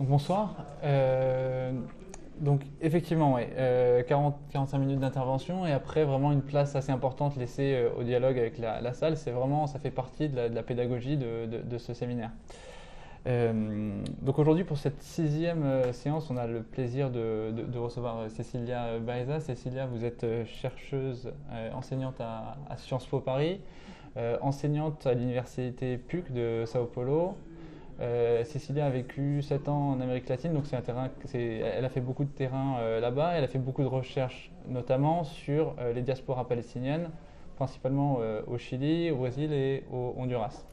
Bonsoir. Euh, donc effectivement, ouais, 40-45 minutes d'intervention et après vraiment une place assez importante laissée au dialogue avec la, salle. C'est vraiment, ça fait partie de la, pédagogie de, ce séminaire. donc aujourd'hui, pour cette sixième séance, on a le plaisir de, recevoir Cécilia Baeza. Cécilia, vous êtes chercheuse, enseignante à, à, Sciences Po Paris, enseignante à l'université PUC de Sao Paulo, euh, Cécilia a vécu 7 ans en Amérique latine, donc c'est un terrain, elle a fait beaucoup de terrain euh, là-bas. Elle a fait beaucoup de recherches, notamment sur euh, les diasporas palestiniennes, principalement au Chili, au Brésil et au Honduras.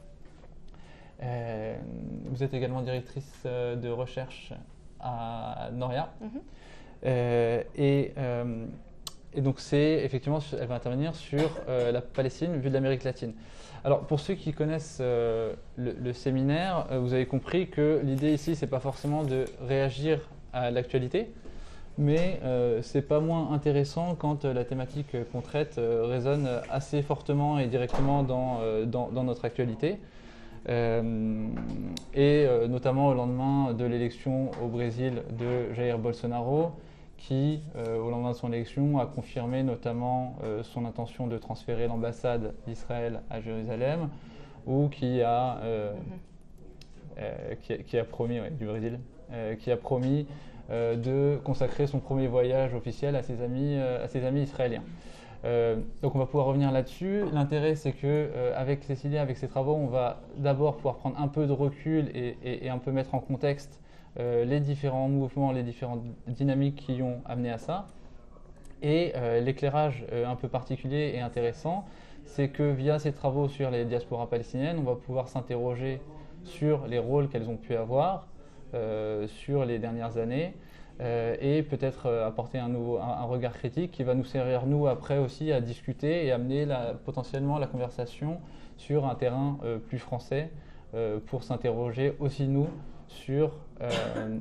vous êtes également directrice de recherche à Noria. Mm-hmm. et et donc, c'est effectivement, elle va intervenir sur euh, la Palestine vue de l'Amérique latine. Alors, pour ceux qui connaissent euh, le, séminaire, euh, vous avez compris que l'idée ici, c'est pas forcément de réagir à l'actualité, mais c'est pas moins intéressant quand la thématique qu'on traite résonne assez fortement et directement dans notre actualité. et notamment au lendemain de l'élection au Brésil de Jair Bolsonaro, qui, euh, au lendemain de son élection, a confirmé notamment euh, son intention de transférer l'ambassade d'Israël à Jérusalem, ou qui a, euh, mhm. qui, a promis, du Brésil, qui a promis de consacrer son premier voyage officiel à ses amis, à ses amis israéliens. donc on va pouvoir revenir là-dessus. L'intérêt, c'est que avec Cécilia, avec ses travaux, on va d'abord pouvoir prendre un peu de recul et, et un peu mettre en contexte euh, les différents mouvements, les différentes dynamiques qui ont amené à ça. Et euh, l'éclairage euh, un peu particulier et intéressant, c'est que via ces travaux sur les diasporas palestiniennes, on va pouvoir s'interroger sur les rôles qu'elles ont pu avoir sur les dernières années et peut-être apporter un, nouveau, un, regard critique qui va nous servir, nous, après aussi, à discuter et amener potentiellement la conversation sur un terrain plus français pour s'interroger aussi, nous, sur euh,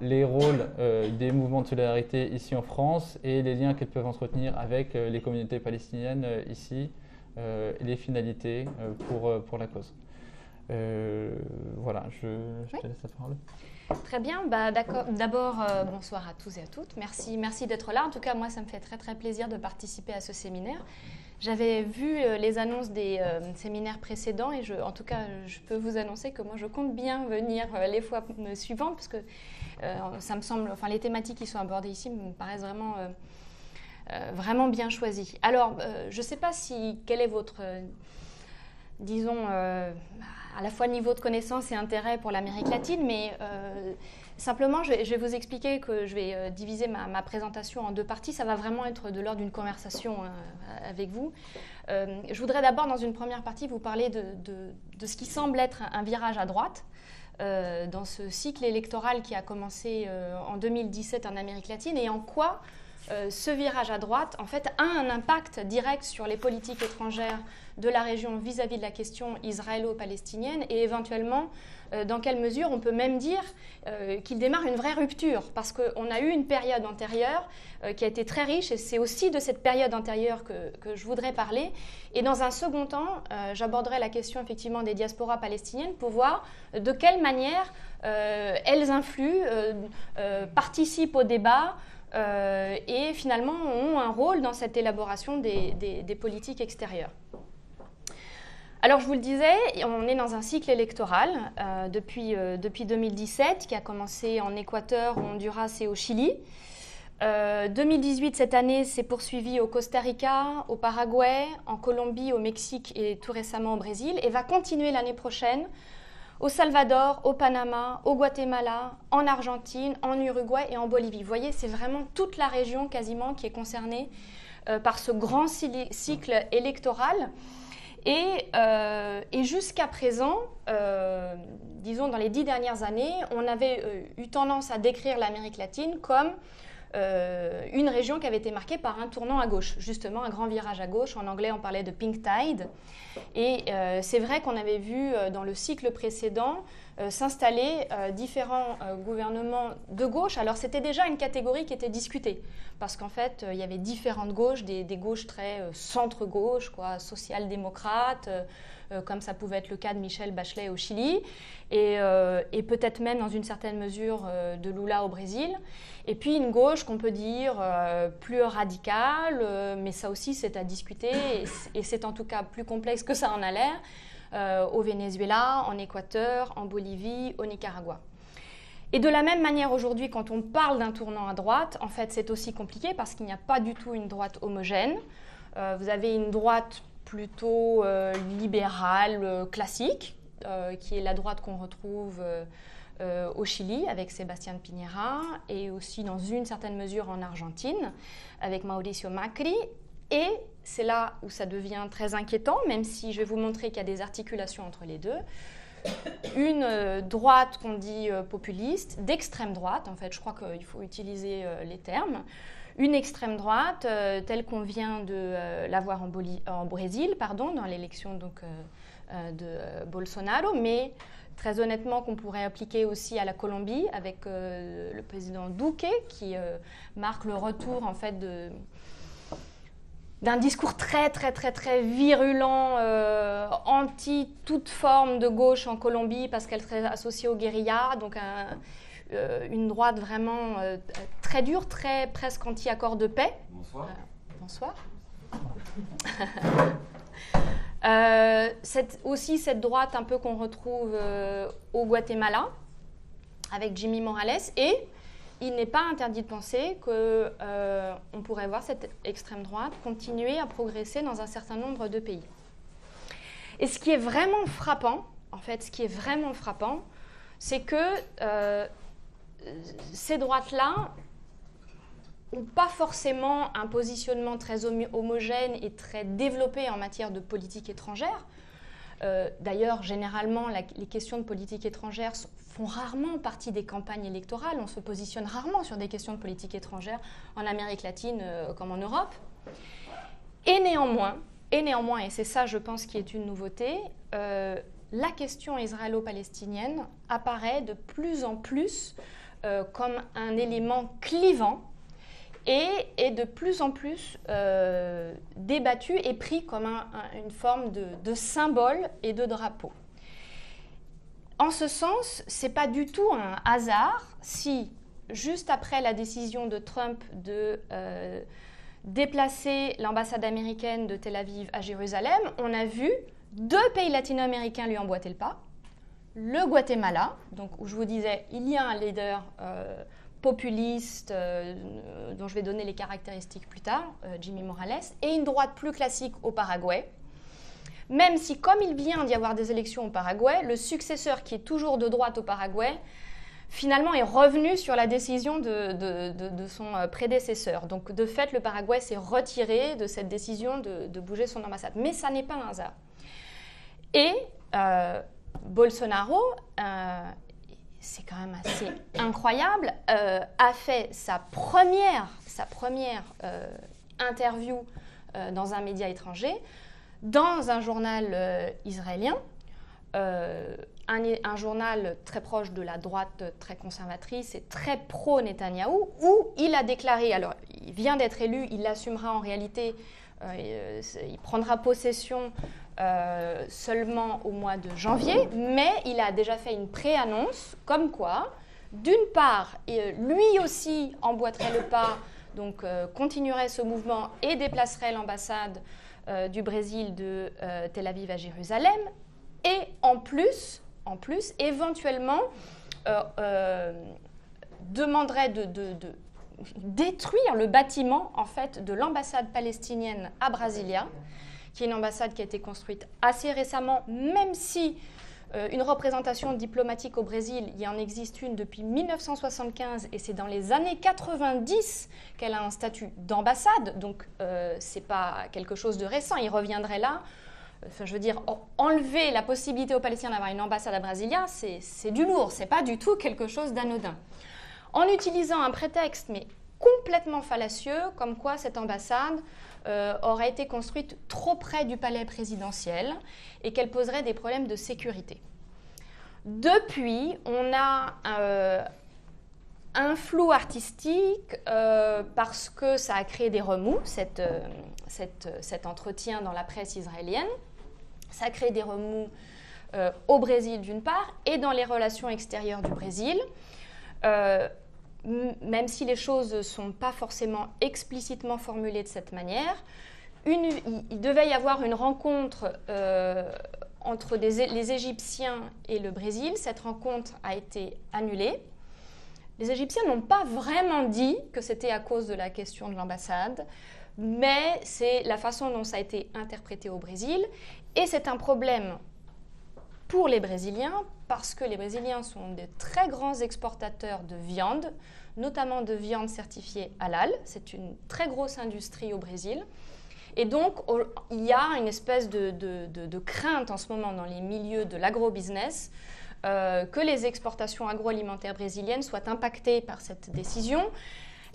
les rôles euh, des mouvements de solidarité ici en France et les liens qu'elles peuvent entretenir avec euh, les communautés palestiniennes ici, et les finalités pour, pour la cause. voilà, je, te laisse la parole. Très bien, bah, d'abord bonsoir à tous et à toutes. Merci, merci d'être là. En tout cas, moi, ça me fait très très plaisir de participer à ce séminaire. J'avais vu euh, les annonces des euh, séminaires précédents et je, en tout cas, je peux vous annoncer que moi, je compte bien venir euh, les fois suivantes parce que ça me semble, enfin, les thématiques qui sont abordées ici me paraissent vraiment, vraiment bien choisies. Alors, je ne sais pas si quel est votre, disons, à la fois niveau de connaissance et intérêt pour l'Amérique latine, mais Simplement, je vais, vous expliquer que je vais euh, diviser ma, présentation en deux parties. Ça va vraiment être de l'ordre d'une conversation euh, avec vous. Euh, je voudrais d'abord, dans une première partie, vous parler de, ce qui semble être un, virage à droite. dans ce cycle électoral qui a commencé en 2017 en Amérique latine et en quoi ce virage à droite en fait a un impact direct sur les politiques étrangères de la région vis-à-vis -vis de la question israélo-palestinienne et éventuellement dans quelle mesure on peut même dire euh, qu'il démarre une vraie rupture, parce qu'on a eu une période antérieure euh, qui a été très riche, et c'est aussi de cette période antérieure que, je voudrais parler. Et dans un second temps, j'aborderai la question effectivement des diasporas palestiniennes pour voir de quelle manière elles influent, participent au débat. et finalement ont un rôle dans cette élaboration des politiques extérieures. Alors je vous le disais, on est dans un cycle électoral euh, depuis, euh, depuis 2017 qui a commencé en Équateur, au Honduras et au Chili. 2018, euh, cette année, s'est poursuivi au Costa Rica, au Paraguay, en Colombie, au Mexique et tout récemment au Brésil, et va continuer l'année prochaine au Salvador, au Panama, au Guatemala, en Argentine, en Uruguay et en Bolivie. Vous voyez, c'est vraiment toute la région quasiment qui est concernée par ce grand cycle électoral. Euh, et, jusqu'à présent, euh, disons dans les dix dernières années, on avait euh, eu tendance à décrire l'Amérique latine comme une région qui avait été marquée par un tournant à gauche, justement un grand virage à gauche. En anglais, on parlait de pink tide. Et c'est vrai qu'on avait vu dans le cycle précédent s'installer différents gouvernements de gauche. Alors c'était déjà une catégorie qui était discutée, parce qu'en fait, il y avait différentes gauches, des, gauches très centre-gauche, quoi, social-démocrates, euh, comme ça pouvait être le cas de Michel Bachelet au Chili, et, euh, peut-être même dans une certaine mesure euh, de Lula au Brésil. Et puis une gauche qu'on peut dire plus radicale, mais ça aussi c'est à discuter, et c'est en tout cas plus complexe que ça en a l'air, au Venezuela, en Équateur, en Bolivie, au Nicaragua. Et de la même manière aujourd'hui, quand on parle d'un tournant à droite, en fait c'est aussi compliqué parce qu'il n'y a pas du tout une droite homogène. vous avez une droite plutôt euh, libérale, euh, classique, euh, qui est la droite qu'on retrouve au Chili avec Sébastien Piñera et aussi dans une certaine mesure en Argentine avec Mauricio Macri. Et c'est là où ça devient très inquiétant, même si je vais vous montrer qu'il y a des articulations entre les deux. Une droite qu'on dit populiste, d'extrême droite, en fait, je crois qu'il faut utiliser les termes, une extrême droite euh, telle qu'on vient de euh, l'avoir en, en, Brésil, pardon, dans l'élection donc euh, de Bolsonaro, mais très honnêtement qu'on pourrait appliquer aussi à la Colombie avec le président Duque qui marque le retour en fait de d'un discours très très très très virulent anti toute forme de gauche en Colombie parce qu'elle serait associée aux guérillas donc un, euh, une droite vraiment euh, très dure, très presque anti-accord de paix. Bonsoir. Euh, bonsoir. aussi cette droite un peu qu'on retrouve au Guatemala avec Jimmy Morales et il n'est pas interdit de penser qu'on on pourrait voir cette extrême droite continuer à progresser dans un certain nombre de pays. Et ce qui est vraiment frappant, en fait, ce qui est vraiment frappant, c'est que ces droites-là n'ont pas forcément un positionnement très homogène et très développé en matière de politique étrangère. Euh, d'ailleurs, généralement, les questions de politique étrangère font rarement partie des campagnes électorales. On se positionne rarement sur des questions de politique étrangère en Amérique latine euh, comme en Europe. Et néanmoins, et néanmoins, et c'est ça, je pense, qui est une nouveauté, euh, la question israélo-palestinienne apparaît de plus en plus comme un élément clivant et est de plus en plus euh, débattu et pris comme une forme de, symbole et de drapeau. En ce sens, ce n'est pas du tout un hasard si, juste après la décision de Trump de euh, déplacer l'ambassade américaine de Tel Aviv à Jérusalem, on a vu deux pays latino-américains lui emboîter le pas le Guatemala, donc où je vous disais, il y a un leader euh, populiste euh, dont je vais donner les caractéristiques plus tard, euh, Jimmy Morales, et une droite plus classique au Paraguay. Même si, comme il vient d'y avoir des élections au Paraguay, le successeur qui est toujours de droite au Paraguay, finalement est revenu sur la décision de, son prédécesseur. Donc de fait, le Paraguay s'est retiré de cette décision de, bouger son ambassade. Mais ça n'est pas un hasard. Et Bolsonaro, euh, c'est quand même assez incroyable, euh, a fait sa première, sa première euh, interview dans un média étranger, dans un journal israélien, un, journal très proche de la droite très conservatrice et très pro-Netanyahou, où il a déclaré, alors il vient d'être élu, il l'assumera en réalité, il prendra possession euh, seulement au mois de janvier, mais il a déjà fait une pré-annonce comme quoi, d'une part, lui aussi emboîterait le pas, donc euh, continuerait ce mouvement et déplacerait l'ambassade euh, du Brésil de Tel Aviv à Jérusalem, et en plus, en plus éventuellement, demanderait de, de détruire le bâtiment en fait de l'ambassade palestinienne à Brasilia qui est une ambassade qui a été construite assez récemment, même si euh, une représentation diplomatique au Brésil, il y en existe une depuis 1975 et c'est dans les années 90 qu'elle a un statut d'ambassade, donc euh, ce n'est pas quelque chose de récent, il reviendrait là. Enfin, je veux dire, enlever la possibilité aux Palestiniens d'avoir une ambassade à Brasilia, c'est du lourd, c'est pas du tout quelque chose d'anodin. En utilisant un prétexte, mais complètement fallacieux, comme quoi cette ambassade euh, aurait été construite trop près du palais présidentiel et qu'elle poserait des problèmes de sécurité. Depuis, on a un flou artistique parce que ça a créé des remous, cet entretien dans la presse israélienne. Ça a créé des remous euh, au Brésil d'une part et dans les relations extérieures du Brésil. Même si les choses ne sont pas forcément explicitement formulées de cette manière, il devait y avoir une rencontre euh, entre les Égyptiens et le Brésil. Cette rencontre a été annulée. Les Égyptiens n'ont pas vraiment dit que c'était à cause de la question de l'ambassade, mais c'est la façon dont ça a été interprété au Brésil. Et c'est un problème pour les Brésiliens parce que les Brésiliens sont de très grands exportateurs de viande, notamment de viande certifiée halal. C'est une très grosse industrie au Brésil. Et donc, il y a une espèce de, crainte en ce moment dans les milieux de l'agrobusiness euh, que les exportations agroalimentaires brésiliennes soient impactées par cette décision.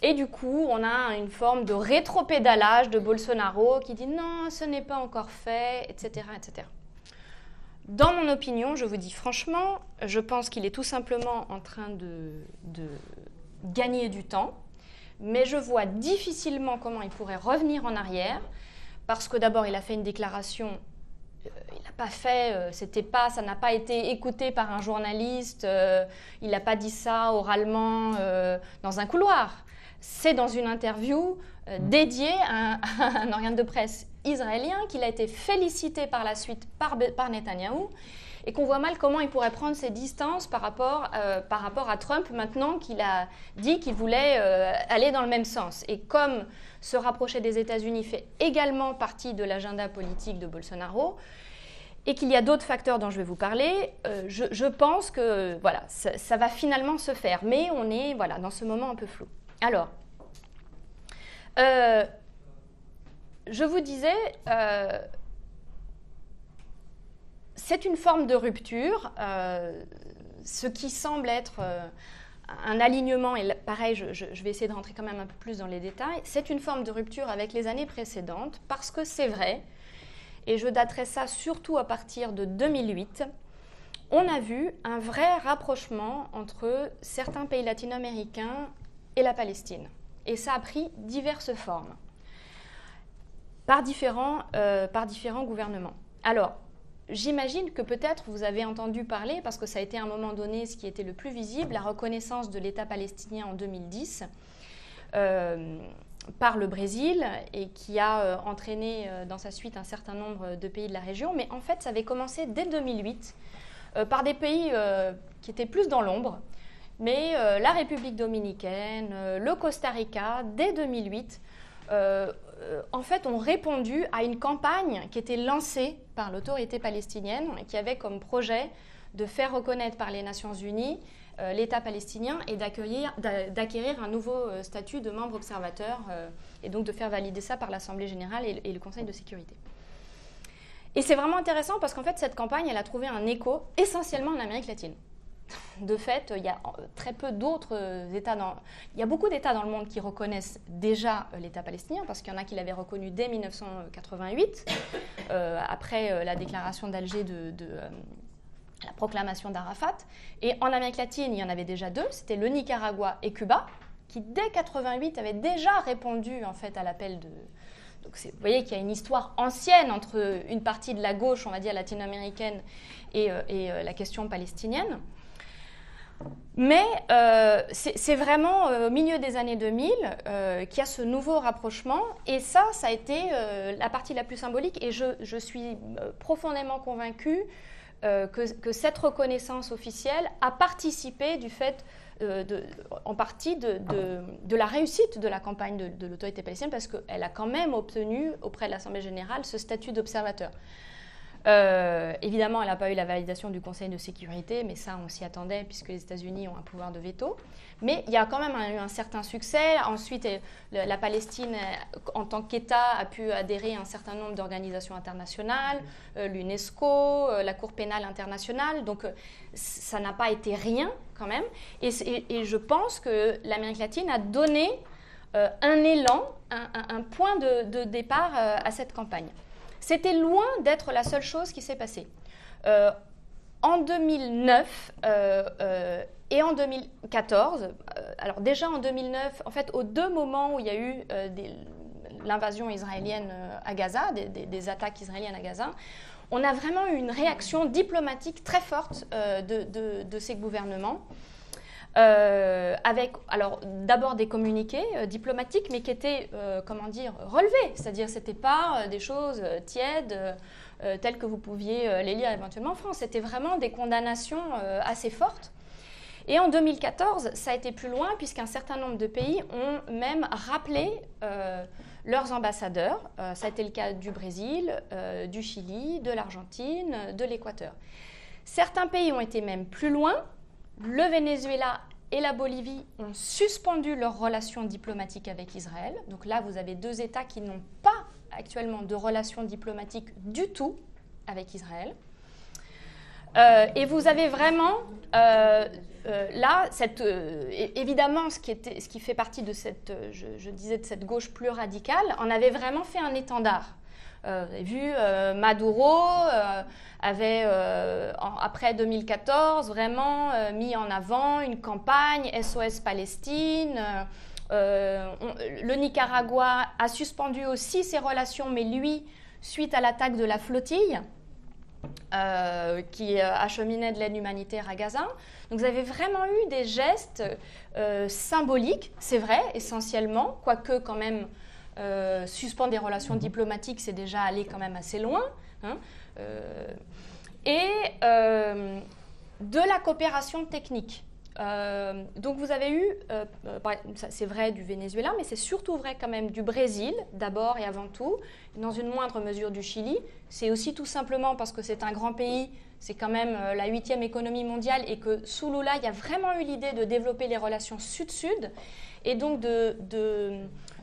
Et du coup, on a une forme de rétropédalage de Bolsonaro qui dit non, ce n'est pas encore fait, etc. etc. Dans mon opinion, je vous dis franchement, je pense qu'il est tout simplement en train de, gagner du temps, mais je vois difficilement comment il pourrait revenir en arrière, parce que d'abord, il a fait une déclaration pas fait, euh, c'était pas, ça n'a pas été écouté par un journaliste, euh, il n'a pas dit ça oralement dans un couloir. C'est dans une interview dédiée à un, organe de presse israélien, qu'il a été félicité par la suite par, par Netanyahou, et qu'on voit mal comment il pourrait prendre ses distances par rapport, euh, par rapport à Trump maintenant qu'il a dit qu'il voulait euh, aller dans le même sens. Et comme se rapprocher des États-Unis fait également partie de l'agenda politique de Bolsonaro, et qu'il y a d'autres facteurs dont je vais vous parler, euh, je, pense que voilà, ça, va finalement se faire. Mais on est voilà, dans ce moment un peu flou. Alors, je vous disais, euh, c'est une forme de rupture, euh, ce qui semble être euh, un alignement, et pareil, je, vais essayer de rentrer quand même un peu plus dans les détails, c'est une forme de rupture avec les années précédentes, parce que c'est vrai, et je daterai ça surtout à partir de 2008, on a vu un vrai rapprochement entre certains pays latino-américains et la Palestine. Et ça a pris diverses formes par différents, euh, par différents gouvernements. Alors, j'imagine que peut-être vous avez entendu parler, parce que ça a été à un moment donné ce qui était le plus visible, la reconnaissance de l'État palestinien en 2010 euh, par le Brésil et qui a euh, entraîné dans sa suite un certain nombre de pays de la région. Mais en fait, ça avait commencé dès 2008 par des pays qui étaient plus dans l'ombre. Mais la République dominicaine, le Costa Rica, dès 2008, euh, en fait, ont répondu à une campagne qui était lancée par l'autorité palestinienne, qui avait comme projet de faire reconnaître par les Nations Unies euh, l'État palestinien et d'acquérir un nouveau euh, statut de membre observateur, et donc de faire valider ça par l'Assemblée générale et, le Conseil de sécurité. Et c'est vraiment intéressant parce qu'en fait, cette campagne, elle a trouvé un écho essentiellement en Amérique latine de fait, il y a euh, très peu d'autres euh, États dans... Il y a beaucoup d'États dans le monde qui reconnaissent déjà euh, l'État palestinien, parce qu'il y en a qui l'avaient reconnu dès 1988, après la déclaration d'Alger de, la proclamation d'Arafat. Et en Amérique latine, il y en avait déjà deux, c'était le Nicaragua et Cuba, qui dès 1988 avaient déjà répondu en fait à l'appel de... Donc vous voyez qu'il y a une histoire ancienne entre une partie de la gauche, on va dire latino-américaine, et, et la question palestinienne. Mais euh, c'est vraiment euh, au milieu des années 2000 euh, qu'il y a ce nouveau rapprochement. Et ça, ça a été la partie la plus symbolique. Et je, suis profondément convaincue que, cette reconnaissance officielle a participé du fait, en partie, de, la réussite de la campagne de l'autorité palestinienne, parce qu'elle a quand même obtenu auprès de l'Assemblée générale ce statut d'observateur. Euh, évidemment, elle n'a pas eu la validation du Conseil de sécurité, mais ça, on s'y attendait puisque les États-Unis ont un pouvoir de veto. Mais il y a quand même eu un, certain succès. Ensuite, la Palestine, en tant qu'État, a pu adhérer à un certain nombre d'organisations internationales, euh, l'UNESCO, euh, la Cour pénale internationale. Donc, ça n'a pas été rien quand même. Et, je pense que l'Amérique latine a donné un élan, un, point de départ à cette campagne. C'était loin d'être la seule chose qui s'est passée. Euh, en 2009 et en 2014, alors déjà en 2009, en fait, aux deux moments où il y a eu l'invasion israélienne à Gaza, des, attaques israéliennes à Gaza, on a vraiment eu une réaction diplomatique très forte de, ces gouvernements. Euh, avec alors d'abord des communiqués euh, diplomatiques, mais qui étaient euh, comment dire relevés, c'est-à-dire c'était pas des choses tièdes telles que vous pouviez les lire éventuellement en France, c'était vraiment des condamnations assez fortes. Et en 2014, ça a été plus loin puisqu'un certain nombre de pays ont même rappelé leurs ambassadeurs. ça a été le cas du Brésil, du Chili, de l'Argentine, de l'Équateur. Certains pays ont été même plus loin le Venezuela et la Bolivie ont suspendu leurs relations diplomatiques avec Israël. Donc là, vous avez deux États qui n'ont pas actuellement de relations diplomatiques du tout avec Israël. Euh, et vous avez vraiment euh, euh, là, évidemment, ce qui, fait partie de cette, je, je, disais, de cette gauche plus radicale, en avait vraiment fait un étendard. Euh, vous avez vu, euh, Maduro euh, avait, après 2014, vraiment mis en avant une campagne SOS Palestine. le Nicaragua a suspendu aussi ses relations, mais lui, suite à l'attaque de la flottille, qui acheminait de l'aide humanitaire à Gaza. Donc vous avez vraiment eu des gestes symboliques, c'est vrai, essentiellement, quoique quand même euh, suspendre des relations diplomatiques, c'est déjà aller quand même assez loin. Hein. Euh, et euh, de la coopération technique. donc vous avez eu, c'est vrai du Venezuela, mais c'est surtout vrai quand même du Brésil, d'abord et avant tout, dans une moindre mesure du Chili. C'est aussi tout simplement parce que c'est un grand pays, c'est quand même la huitième économie mondiale et que sous Lula, il y a vraiment eu l'idée de développer les relations sud-sud et donc de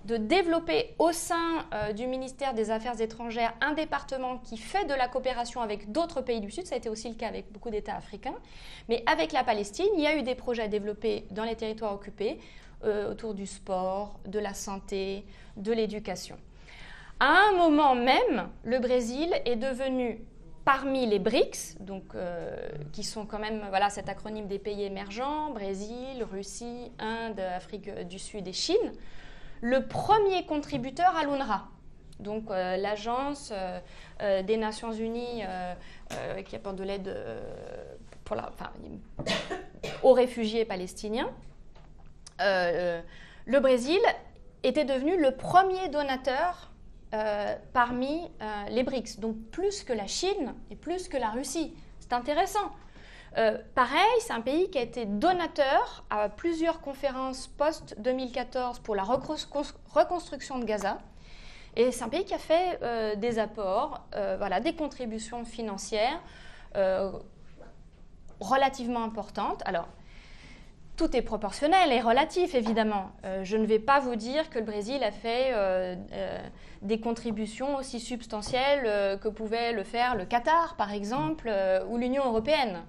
de développer au sein euh, du ministère des Affaires étrangères un département qui fait de la coopération avec d'autres pays du Sud. Ça a été aussi le cas avec beaucoup d'États africains. Mais avec la Palestine, il y a eu des projets développés dans les territoires occupés euh, autour du sport, de la santé, de l'éducation. À un moment même, le Brésil est devenu parmi les BRICS, donc, euh, qui sont quand même voilà, cet acronyme des pays émergents, Brésil, Russie, Inde, Afrique du Sud et Chine, le premier contributeur à l'UNRWA, donc euh, l'agence euh, euh, des Nations Unies qui apporte de l'aide aux réfugiés palestiniens. le Brésil était devenu le premier donateur parmi les BRICS, donc plus que la Chine et plus que la Russie. C'est intéressant. Euh, pareil, c'est un pays qui a été donateur à plusieurs conférences post-2014 pour la reconstruction de Gaza. Et c'est un pays qui a fait euh, des apports, euh, voilà, des contributions financières relativement importantes. Alors, tout est proportionnel et relatif, évidemment. je ne vais pas vous dire que le Brésil a fait des contributions aussi substantielles que pouvait le faire le Qatar, par exemple, ou l'Union européenne.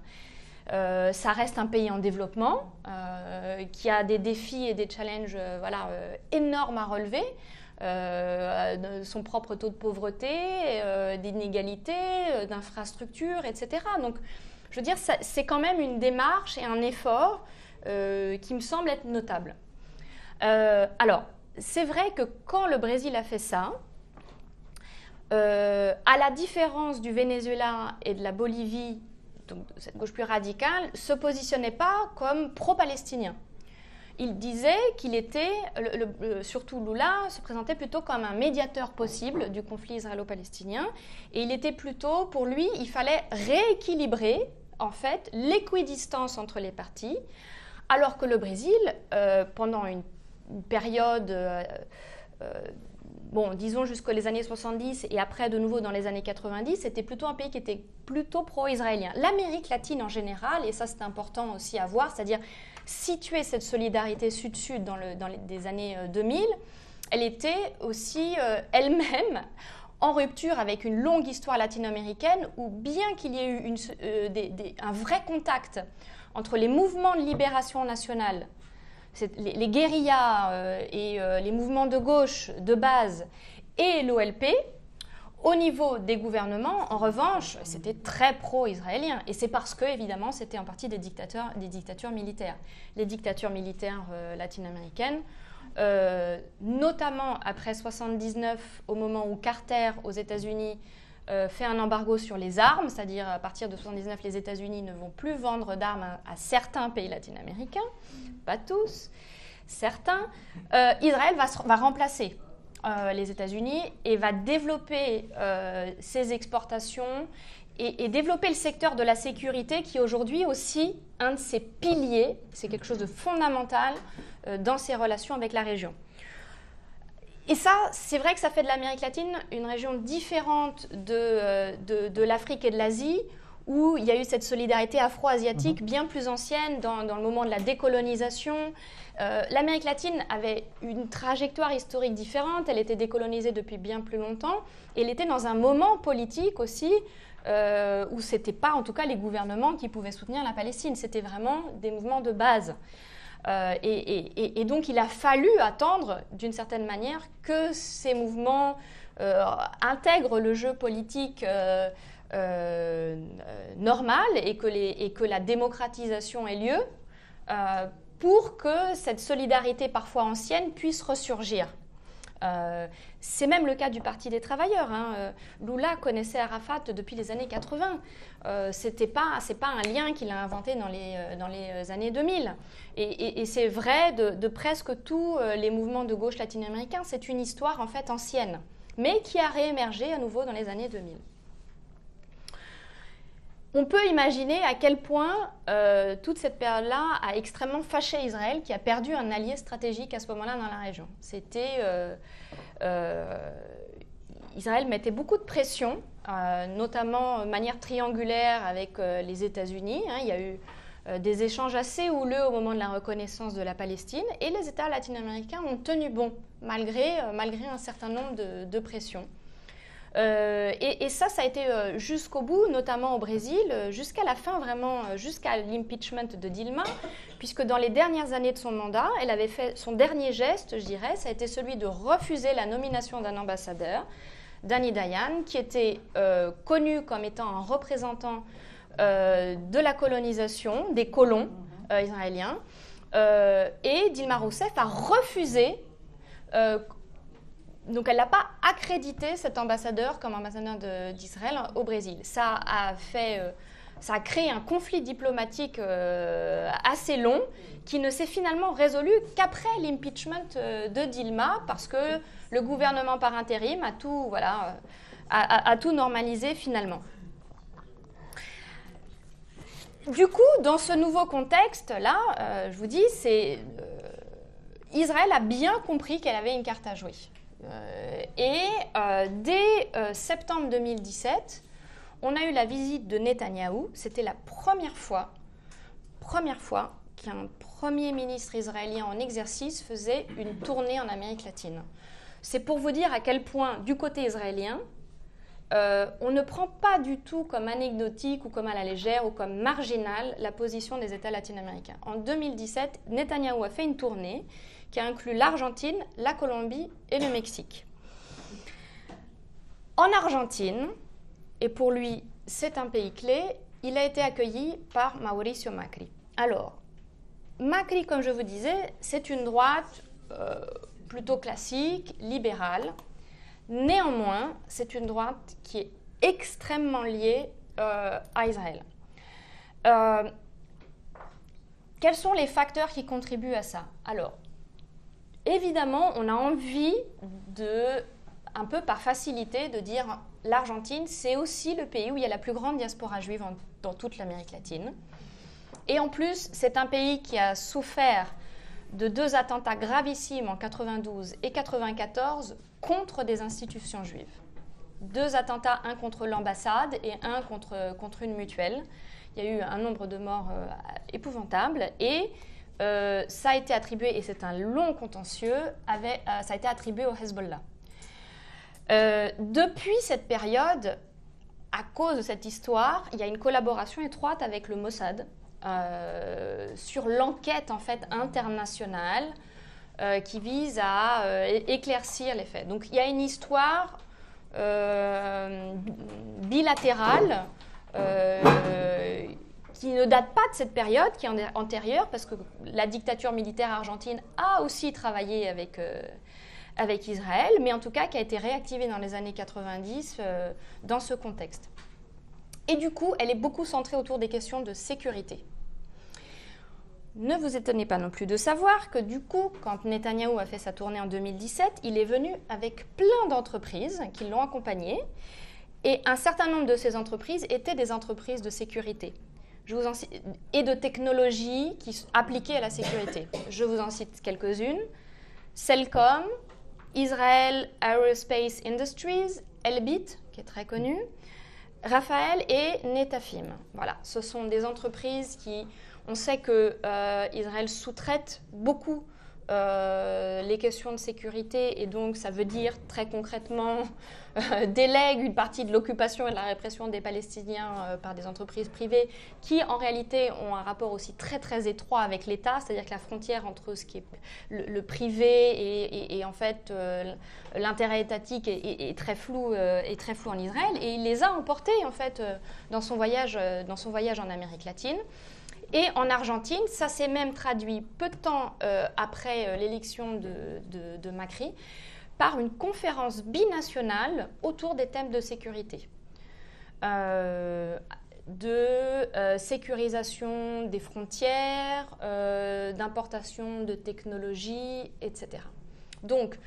Euh, ça reste un pays en développement euh, qui a des défis et des challenges euh, voilà, énormes à relever. son propre taux de pauvreté, d'inégalité, d'infrastructures, etc. Donc, je veux dire, c'est quand même une démarche et un effort qui me semble être notable. alors, c'est vrai que quand le Brésil a fait ça, à la différence du Venezuela et de la Bolivie donc cette gauche plus radicale, se positionnait pas comme pro-palestinien. Il disait qu'il était, surtout Lula, se présentait plutôt comme un médiateur possible du conflit israélo-palestinien. Et il était plutôt, pour lui, il fallait rééquilibrer, en fait, l'équidistance entre les partis, alors que le Brésil, euh, pendant une, période euh, euh, bon, disons jusqu'aux années 70 et après de nouveau dans les années 90, c'était plutôt un pays qui était plutôt pro-israélien. L'Amérique latine en général, et ça c'est important aussi à voir, c'est-à-dire situer cette solidarité sud-sud dans, le, dans les années 2000, euh, elle était aussi euh, elle-même en rupture avec une longue histoire latino-américaine où bien qu'il y ait eu euh, un vrai contact entre les mouvements de libération nationale les, guérillas euh, et euh, les mouvements de gauche de base et l'OLP, Au niveau des gouvernements, en revanche, c'était très pro-israélien. Et c'est parce que, évidemment, c'était en partie des, dictateurs, des dictatures militaires. Les dictatures militaires euh, latino-américaines, euh, notamment après 1979, au moment où Carter, aux États-Unis, euh, fait un embargo sur les armes, c'est-à-dire à partir de 1979, les États-Unis ne vont plus vendre d'armes à, certains pays latino-américains, pas tous, certains. Israël va, remplacer euh, les États-Unis et va développer euh, ses exportations et, développer le secteur de la sécurité qui est aujourd'hui aussi un de ses piliers, c'est quelque chose de fondamental euh, dans ses relations avec la région. Et ça, c'est vrai que ça fait de l'Amérique latine une région différente de, de, l'Afrique et de l'Asie, où il y a eu cette solidarité afro-asiatique mhm. bien plus ancienne dans, dans, le moment de la décolonisation, euh, L'Amérique latine avait une trajectoire historique différente, elle était décolonisée depuis bien plus longtemps, et elle était dans un moment politique aussi euh, où ce n'était pas en tout cas les gouvernements qui pouvaient soutenir la Palestine, c'était vraiment des mouvements de base. Euh, et, donc il a fallu attendre d'une certaine manière que ces mouvements intègrent le jeu politique normal et que, et que, la démocratisation ait lieu pour que cette solidarité parfois ancienne puisse ressurgir. Euh, c'est même le cas du Parti des travailleurs. Hein. Euh, Lula connaissait Arafat depuis les années 80. Euh, c'était pas, c'est pas un lien qu'il a inventé dans les, euh, dans les années 2000. Et, c'est vrai de, de, presque tous les mouvements de gauche latino-américains. C'est une histoire en fait ancienne, mais qui a réémergé à nouveau dans les années 2000 on peut imaginer à quel point euh, toute cette période-là a extrêmement fâché Israël, qui a perdu un allié stratégique à ce moment-là dans la région. C'était euh, euh, Israël mettait beaucoup de pression, notamment de manière triangulaire avec les États-Unis. Hein. il y a eu des échanges assez houleux au moment de la reconnaissance de la Palestine, et les États latino-américains ont tenu bon malgré, malgré un certain nombre de pressions. Euh, et, ça, ça a été euh, jusqu'au bout, notamment au Brésil, euh, jusqu'à la fin, vraiment, jusqu'à l'impeachment de Dilma, puisque dans les dernières années de son mandat, elle avait fait son dernier geste, je dirais, ça a été celui de refuser la nomination d'un ambassadeur, Danny Dayan, qui était connu comme étant un représentant de la colonisation, des colons israéliens. et Dilma Rousseff a refusé donc elle n'a pas accrédité cet ambassadeur comme ambassadeur d'Israël au Brésil. Ça a fait, euh, ça a créé un conflit diplomatique euh, assez long qui ne s'est finalement résolu qu'après l'impeachment euh, de Dilma parce que le gouvernement par intérim a tout, voilà, a, tout normalisé finalement. Du coup, dans ce nouveau contexte-là, je vous dis, c'est Israël a bien compris qu'elle avait une carte à jouer. Euh, et euh, dès euh, septembre 2017, on a eu la visite de Netanyahou. C'était la première fois, première fois qu'un premier ministre israélien en exercice faisait une tournée en Amérique latine. C'est pour vous dire à quel point, du côté israélien, on ne prend pas du tout comme anecdotique ou comme à la légère ou comme marginale la position des États latino-américains. En 2017, Netanyahou a fait une tournée qui inclut l'Argentine, la Colombie et le Mexique. En Argentine, et pour lui c'est un pays clé, il a été accueilli par Mauricio Macri. Alors, Macri, comme je vous disais, c'est une droite euh, plutôt classique, libérale. Néanmoins, c'est une droite qui est extrêmement liée euh, à Israël. Euh, quels sont les facteurs qui contribuent à ça? Alors, évidemment, on a envie de, un peu par facilité, de dire l'Argentine, c'est aussi le pays où il y a la plus grande diaspora juive dans toute l'Amérique latine. Et en plus, c'est un pays qui a souffert de deux attentats gravissimes en 92 et 94 contre des institutions juives. Deux attentats, un contre l'ambassade et un contre, contre une mutuelle. Il y a eu un nombre de morts euh, épouvantable et euh, ça a été attribué, et c'est un long contentieux, euh, ça a été attribué au Hezbollah. Euh, depuis cette période, à cause de cette histoire, il y a une collaboration étroite avec le Mossad sur l'enquête en fait internationale qui vise à éclaircir les faits. Donc il y a une histoire bilatérale qui ne date pas de cette période, qui est antérieure, parce que la dictature militaire argentine a aussi travaillé avec, avec Israël, mais en tout cas qui a été réactivée dans les années 90 dans ce contexte. Et du coup, elle est beaucoup centrée autour des questions de sécurité. Ne vous étonnez pas non plus de savoir que du coup, quand Netanyahou a fait sa tournée en 2017, il est venu avec plein d'entreprises qui l'ont accompagné. Et un certain nombre de ces entreprises étaient des entreprises de sécurité Et de technologies qui sont appliquées à la sécurité. Je vous en cite quelques-unes. Cellcom, Israel Aerospace Industries, Elbit, qui est très connu, Raphaël et Netafim. Voilà, ce sont des entreprises qui on sait que euh, Israël sous-traite beaucoup euh, les questions de sécurité et donc ça veut dire très concrètement euh, délègue une partie de l'occupation et de la répression des Palestiniens par des entreprises privées qui en réalité ont un rapport aussi très très étroit avec l'État, c'est-à-dire que la frontière entre ce qui est le, privé et, en fait l'intérêt étatique est, très flou est très flou en Israël et il les a emportés en fait dans son voyage dans son voyage en Amérique latine. Et en Argentine, ça s'est même traduit peu de temps euh, après euh, l'élection de, Macri par une conférence binationale autour des thèmes de sécurité. Euh, de sécurisation des frontières, d'importation de technologies, etc. Donc,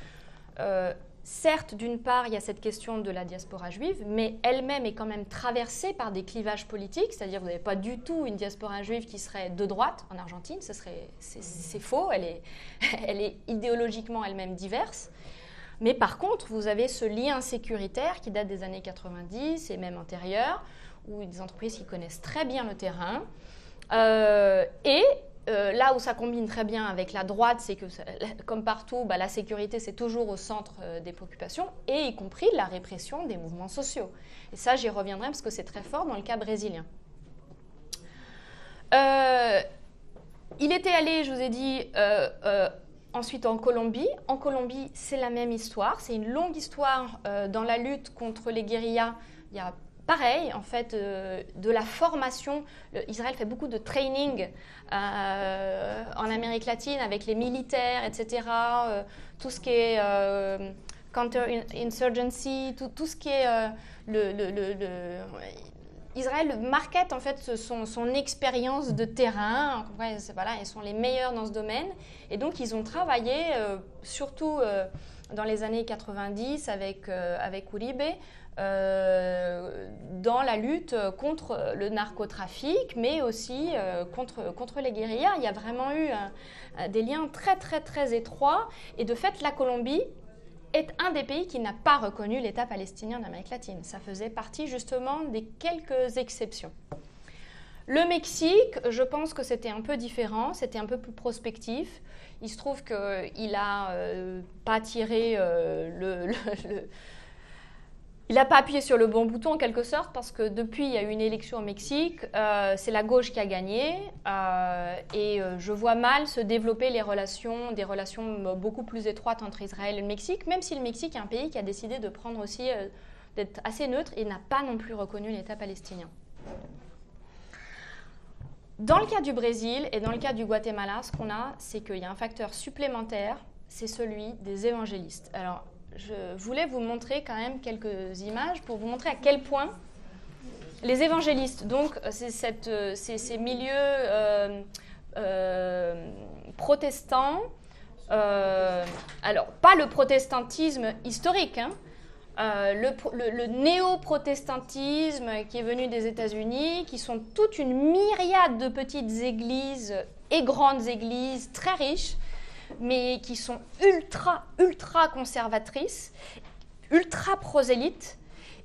Certes, d'une part, il y a cette question de la diaspora juive, mais elle-même est quand même traversée par des clivages politiques, c'est-à-dire vous n'avez pas du tout une diaspora juive qui serait de droite en Argentine, ce serait, c'est, faux, elle est, elle est idéologiquement elle-même diverse. Mais par contre, vous avez ce lien sécuritaire qui date des années 90 et même antérieurs, où des entreprises qui connaissent très bien le terrain, euh, et euh, là où ça combine très bien avec la droite, c'est que, comme partout, bah, la sécurité, c'est toujours au centre euh, des préoccupations, et y compris la répression des mouvements sociaux. Et ça, j'y reviendrai parce que c'est très fort dans le cas brésilien. Euh, il était allé, je vous ai dit, ensuite en Colombie. En Colombie, c'est la même histoire. C'est une longue histoire dans la lutte contre les guérillas. Pareil, en fait, euh, de la formation. Israël fait beaucoup de training euh, en Amérique latine avec les militaires, etc. Euh, tout ce qui est counter-insurgency, tout, ce qui est le, Israël market en fait son, son expérience de terrain. voilà, ils sont les meilleurs dans ce domaine. Et donc, ils ont travaillé, surtout dans les années 90 avec, avec Uribe, euh, dans la lutte contre le narcotrafic, mais aussi euh, contre, contre les guérillas. Il y a vraiment eu des liens très très très étroits. Et de fait, la Colombie est un des pays qui n'a pas reconnu l'État palestinien d'Amérique latine. Ça faisait partie justement des quelques exceptions. Le Mexique, je pense que c'était un peu différent, c'était un peu plus prospectif. Il se trouve qu'il n'a euh, pas tiré le il n'a pas appuyé sur le bon bouton en quelque sorte parce que depuis il y a eu une élection au Mexique, euh, c'est la gauche qui a gagné euh, et euh, je vois mal se développer les relations, des relations beaucoup plus étroites entre Israël et le Mexique, même si le Mexique est un pays qui a décidé de prendre aussi d'être assez neutre et n'a pas non plus reconnu l'État palestinien. Dans le cas du Brésil et dans le cas du Guatemala, ce qu'on a, c'est qu'il y a un facteur supplémentaire, c'est celui des évangélistes. Alors je voulais vous montrer quand même quelques images pour vous montrer à quel point les évangélistes, donc c'est euh, ces milieux euh, euh, protestants, alors pas le protestantisme historique, hein, le, le néo-protestantisme qui est venu des États-Unis, qui sont toute une myriade de petites églises et grandes églises très riches, mais qui sont ultra, ultra conservatrices, ultra prosélytes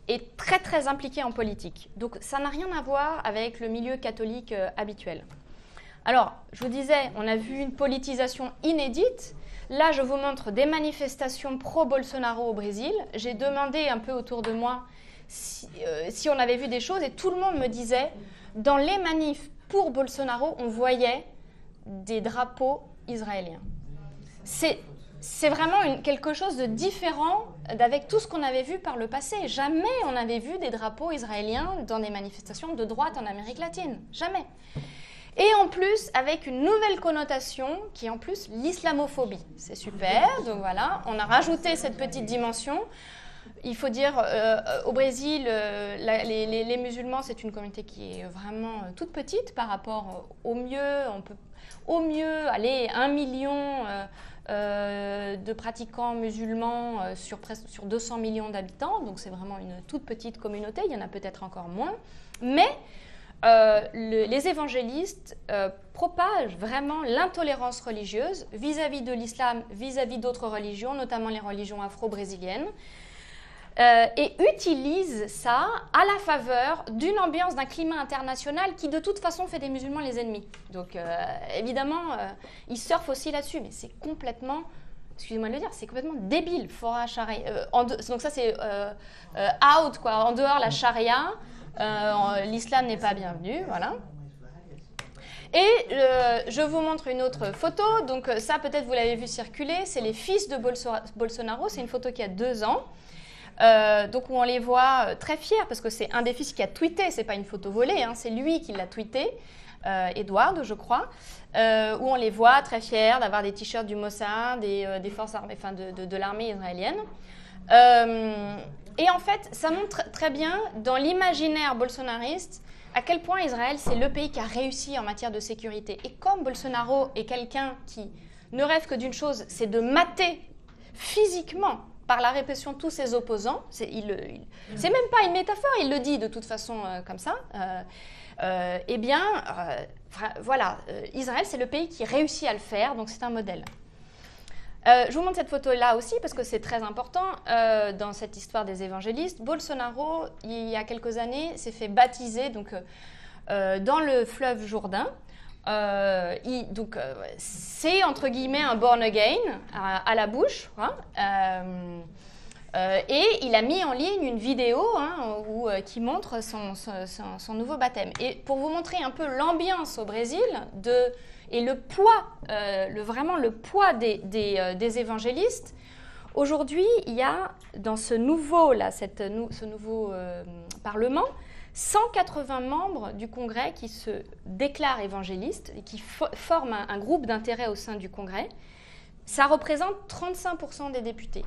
et très, très impliquées en politique. Donc ça n'a rien à voir avec le milieu catholique euh, habituel. Alors, je vous disais, on a vu une politisation inédite. Là, je vous montre des manifestations pro-Bolsonaro au Brésil. J'ai demandé un peu autour de moi si, euh, si, on avait vu des choses et tout le monde me disait, dans les manifs pour Bolsonaro, on voyait des drapeaux israéliens. C'est vraiment quelque chose de différent d'avec tout ce qu'on avait vu par le passé. Jamais on avait vu des drapeaux israéliens dans des manifestations de droite en Amérique latine. Jamais. Et en plus, avec une nouvelle connotation qui est en plus l'islamophobie. C'est super, donc voilà, on a rajouté cette petite dimension. Il faut dire, euh, au Brésil, euh, les, musulmans, c'est une communauté qui est vraiment euh, toute petite par rapport au mieux. On peut au mieux aller un million de pratiquants musulmans sur, presque, sur 200 millions d'habitants. Donc c'est vraiment une toute petite communauté. Il y en a peut-être encore moins. Mais les évangélistes propagent vraiment l'intolérance religieuse vis-à-vis de l'islam, vis-à-vis d'autres religions, notamment les religions afro-brésiliennes. Euh, et utilise ça à la faveur d'une ambiance, d'un climat international qui de toute façon fait des musulmans les ennemis. Donc euh, évidemment, euh, ils surfent aussi là-dessus, mais c'est complètement, excusez-moi de le dire, c'est complètement débile. Donc ça c'est out, quoi. En dehors la charia, l'islam n'est pas bienvenu, voilà. Et je vous montre une autre photo. Donc ça, peut-être vous l'avez vu circuler. C'est les fils de Bolsonaro. C'est une photo qui a deux ans. Euh, donc on les voit euh, très fiers parce que c'est un des fils qui a tweeté, c'est pas une photo volée, hein, c'est lui qui l'a tweeté, euh, Edward, je crois, où on les voit très fiers d'avoir des t-shirts du Mossad, des, forces armées, enfin de, l'armée israélienne. et en fait, ça montre très bien dans l'imaginaire bolsonariste à quel point Israël c'est le pays qui a réussi en matière de sécurité. Et comme Bolsonaro est quelqu'un qui ne rêve que d'une chose, c'est de mater physiquement par la répression de tous ses opposants. C'est même pas une métaphore, il le dit de toute façon euh, comme ça. Euh, euh, eh bien, voilà, Israël, c'est le pays qui réussit à le faire, donc c'est un modèle. je vous montre cette photo-là aussi parce que c'est très important dans cette histoire des évangélistes. Bolsonaro, il y a quelques années, s'est fait baptiser donc, dans le fleuve Jourdain. Euh, donc, euh, c'est entre guillemets un born again à, la bouche. Hein. Euh, et il a mis en ligne une vidéo hein, qui montre son, nouveau baptême. Et pour vous montrer un peu l'ambiance au Brésil et le poids, vraiment le poids des, évangélistes, aujourd'hui, il y a dans ce nouveau, là, ce nouveau Parlement, 180 membres du Congrès qui se déclarent évangélistes et qui forment un, groupe d'intérêt au sein du Congrès. Ça représente 35% des députés.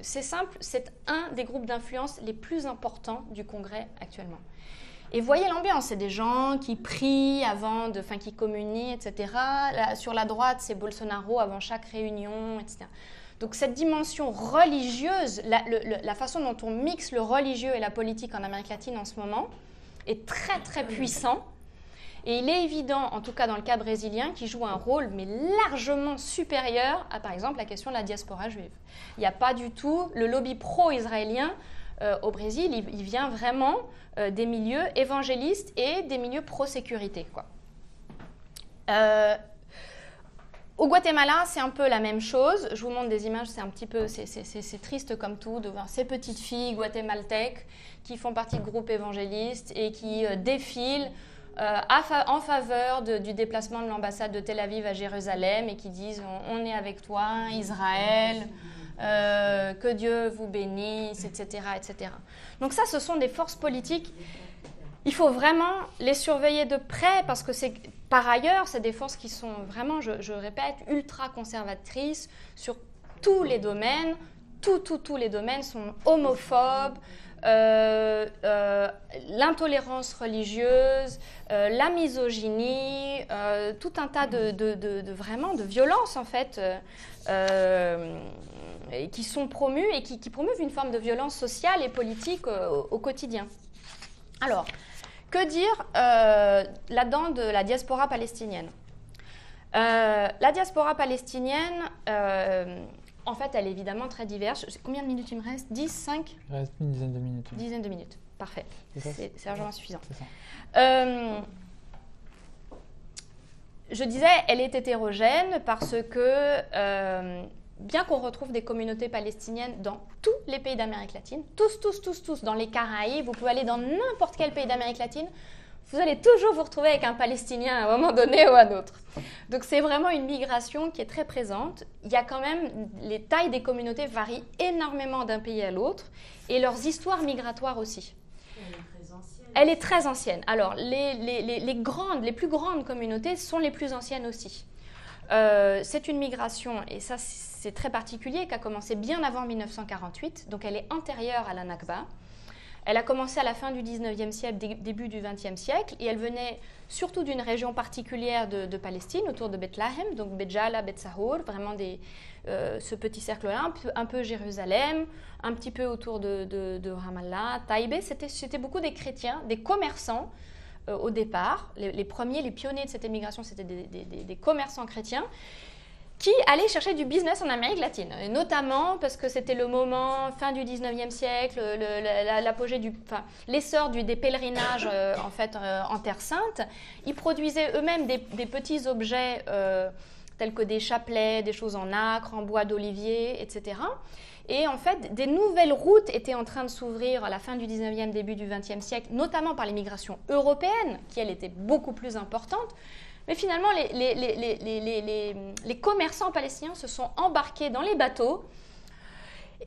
C'est simple, c'est un des groupes d'influence les plus importants du Congrès actuellement. Et voyez l'ambiance, c'est des gens qui prient avant, de, enfin qui communient, etc. sur la droite, c'est Bolsonaro avant chaque réunion, etc. Donc cette dimension religieuse, la, façon dont on mixe le religieux et la politique en Amérique latine en ce moment est très très puissant. Et il est évident, en tout cas dans le cas brésilien, qu'il joue un rôle mais largement supérieur à par exemple la question de la diaspora juive. Il n'y a pas du tout le lobby pro-israélien euh, au Brésil, il, vient vraiment euh, des milieux évangélistes et des milieux pro-sécurité. Euh, au Guatemala, c'est un peu la même chose. Je vous montre des images, c'est un petit peu, c'est triste comme tout de voir ces petites filles guatémaltèques qui font partie de groupes évangélistes et qui euh, défilent euh, en faveur du déplacement de l'ambassade de Tel Aviv à Jérusalem et qui disent on, est avec toi, Israël, euh, que Dieu vous bénisse, etc., etc. Donc ça, ce sont des forces politiques. Il faut vraiment les surveiller de près parce que c'est par ailleurs, c'est des forces qui sont vraiment, je, répète, ultra conservatrices sur tous les domaines. Tous, tous, tous les domaines sont homophobes, euh, euh, l'intolérance religieuse, euh, la misogynie, tout un tas de, violences en fait qui sont promues et qui, promeuvent une forme de violence sociale et politique au quotidien. Alors, que dire euh, là-dedans de la diaspora palestinienne euh, La diaspora palestinienne, euh, en fait, elle est évidemment très diverse. Combien de minutes il me reste? 10, 5 Il reste une dizaine de minutes. Une dizaine de minutes, parfait. C'est largement suffisant. je disais, elle est hétérogène parce que bien qu'on retrouve des communautés palestiniennes dans tous les pays d'Amérique latine, tous, tous, tous, tous, dans les Caraïbes, vous pouvez aller dans n'importe quel pays d'Amérique latine, vous allez toujours vous retrouver avec un Palestinien à un moment donné ou à un autre. Donc c'est vraiment une migration qui est très présente. Il y a quand même, les tailles des communautés varient énormément d'un pays à l'autre et leurs histoires migratoires aussi. Elle est très ancienne. Alors, les, grandes, les plus grandes communautés sont les plus anciennes aussi. Euh, c'est une migration, et ça c'est très particulier, qui a commencé bien avant 1948, donc elle est antérieure à la Nakba. Elle a commencé à la fin du 19e siècle, début du 20e siècle, et elle venait surtout d'une région particulière de, Palestine, autour de Bethléem, donc Bejala, Betsahour, vraiment euh, ce petit cercle-là, un peu, Jérusalem, un petit peu autour de, Ramallah, Taïbé. C'était beaucoup des chrétiens, des commerçants euh, au départ. Les, premiers, les pionniers de cette émigration, c'était des, commerçants chrétiens qui allaient chercher du business en Amérique latine, et notamment parce que c'était le moment, fin du 19e siècle, l'apogée du, enfin, l'essor des pèlerinages euh, en fait en Terre Sainte. Ils produisaient eux-mêmes des, petits objets tels que des chapelets, des choses en acre, en bois d'olivier, etc. Et en fait, des nouvelles routes étaient en train de s'ouvrir à la fin du 19e, début du 20e siècle, notamment par l'immigration européenne, qui elle était beaucoup plus importante. Mais finalement, les, commerçants palestiniens se sont embarqués dans les bateaux.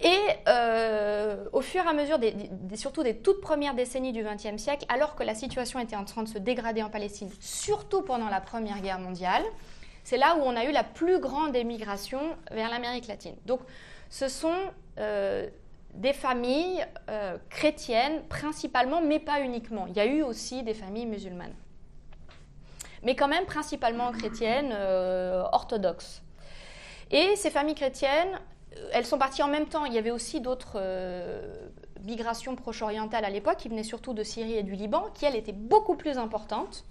Et euh, au fur et à mesure, surtout des toutes premières décennies du XXe siècle, alors que la situation était en train de se dégrader en Palestine, surtout pendant la Première Guerre mondiale, c'est là où on a eu la plus grande émigration vers l'Amérique latine. Donc ce sont euh, des familles euh, chrétiennes principalement, mais pas uniquement. Il y a eu aussi des familles musulmanes. Mais quand même principalement chrétiennes, euh, orthodoxes. Et ces familles chrétiennes, elles sont parties en même temps. Il y avait aussi d'autres migrations proche-orientales à l'époque, qui venaient surtout de Syrie et du Liban, qui, elles, étaient beaucoup plus importantes.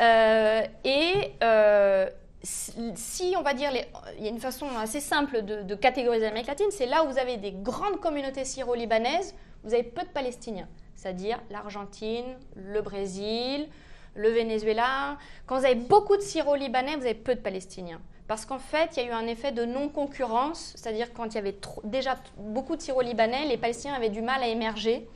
Euh, et euh, si on va dire, il y a une façon assez simple de, catégoriser l'Amérique latine, c'est là où vous avez des grandes communautés syro-libanaises, vous avez peu de Palestiniens, c'est-à-dire l'Argentine, le Brésil, le Venezuela. Quand vous avez beaucoup de syro-libanais, vous avez peu de Palestiniens. Parce qu'en fait, il y a eu un effet de non-concurrence, c'est-à-dire quand il y avait déjà beaucoup de syro-libanais, les Palestiniens avaient du mal à émerger.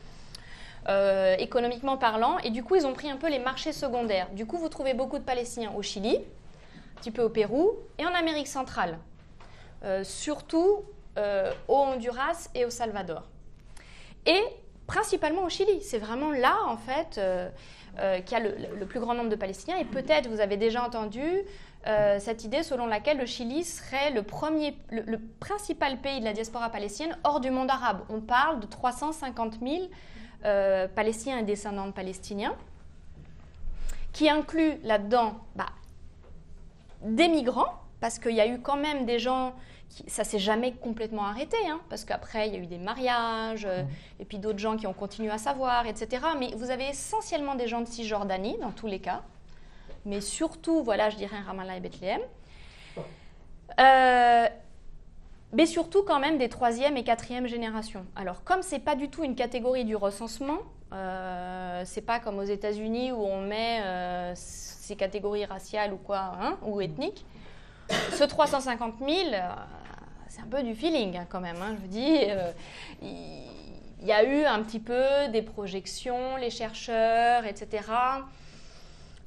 Euh, économiquement parlant, et du coup ils ont pris un peu les marchés secondaires. Du coup vous trouvez beaucoup de Palestiniens au Chili, un petit peu au Pérou et en Amérique centrale, euh, surtout euh, au Honduras et au Salvador. Et principalement au Chili, c'est vraiment là en fait qu'il y a le, plus grand nombre de Palestiniens, et peut-être vous avez déjà entendu cette idée selon laquelle le Chili serait le, premier, le, principal pays de la diaspora palestinienne hors du monde arabe. On parle de 350 000 euh, palestiniens et descendants de palestiniens, qui inclut là-dedans bah, des migrants, parce qu'il y a eu quand même des gens, qui, ça s'est jamais complètement arrêté, hein, parce qu'après il y a eu des mariages, euh, mmh. et puis d'autres gens qui ont continué à savoir, etc. Mais vous avez essentiellement des gens de Cisjordanie, dans tous les cas, mais surtout, voilà, je dirais Ramallah et Bethléem. Euh, mais surtout quand même des troisième et quatrième générations. Alors comme c'est pas du tout une catégorie du recensement, euh, c'est pas comme aux États-Unis où on met euh, ces catégories raciales ou quoi, hein, ou ethniques. Ce 350 000, euh, c'est un peu du feeling hein, quand même. Hein, je vous dis, euh, il y a eu un petit peu des projections, les chercheurs, etc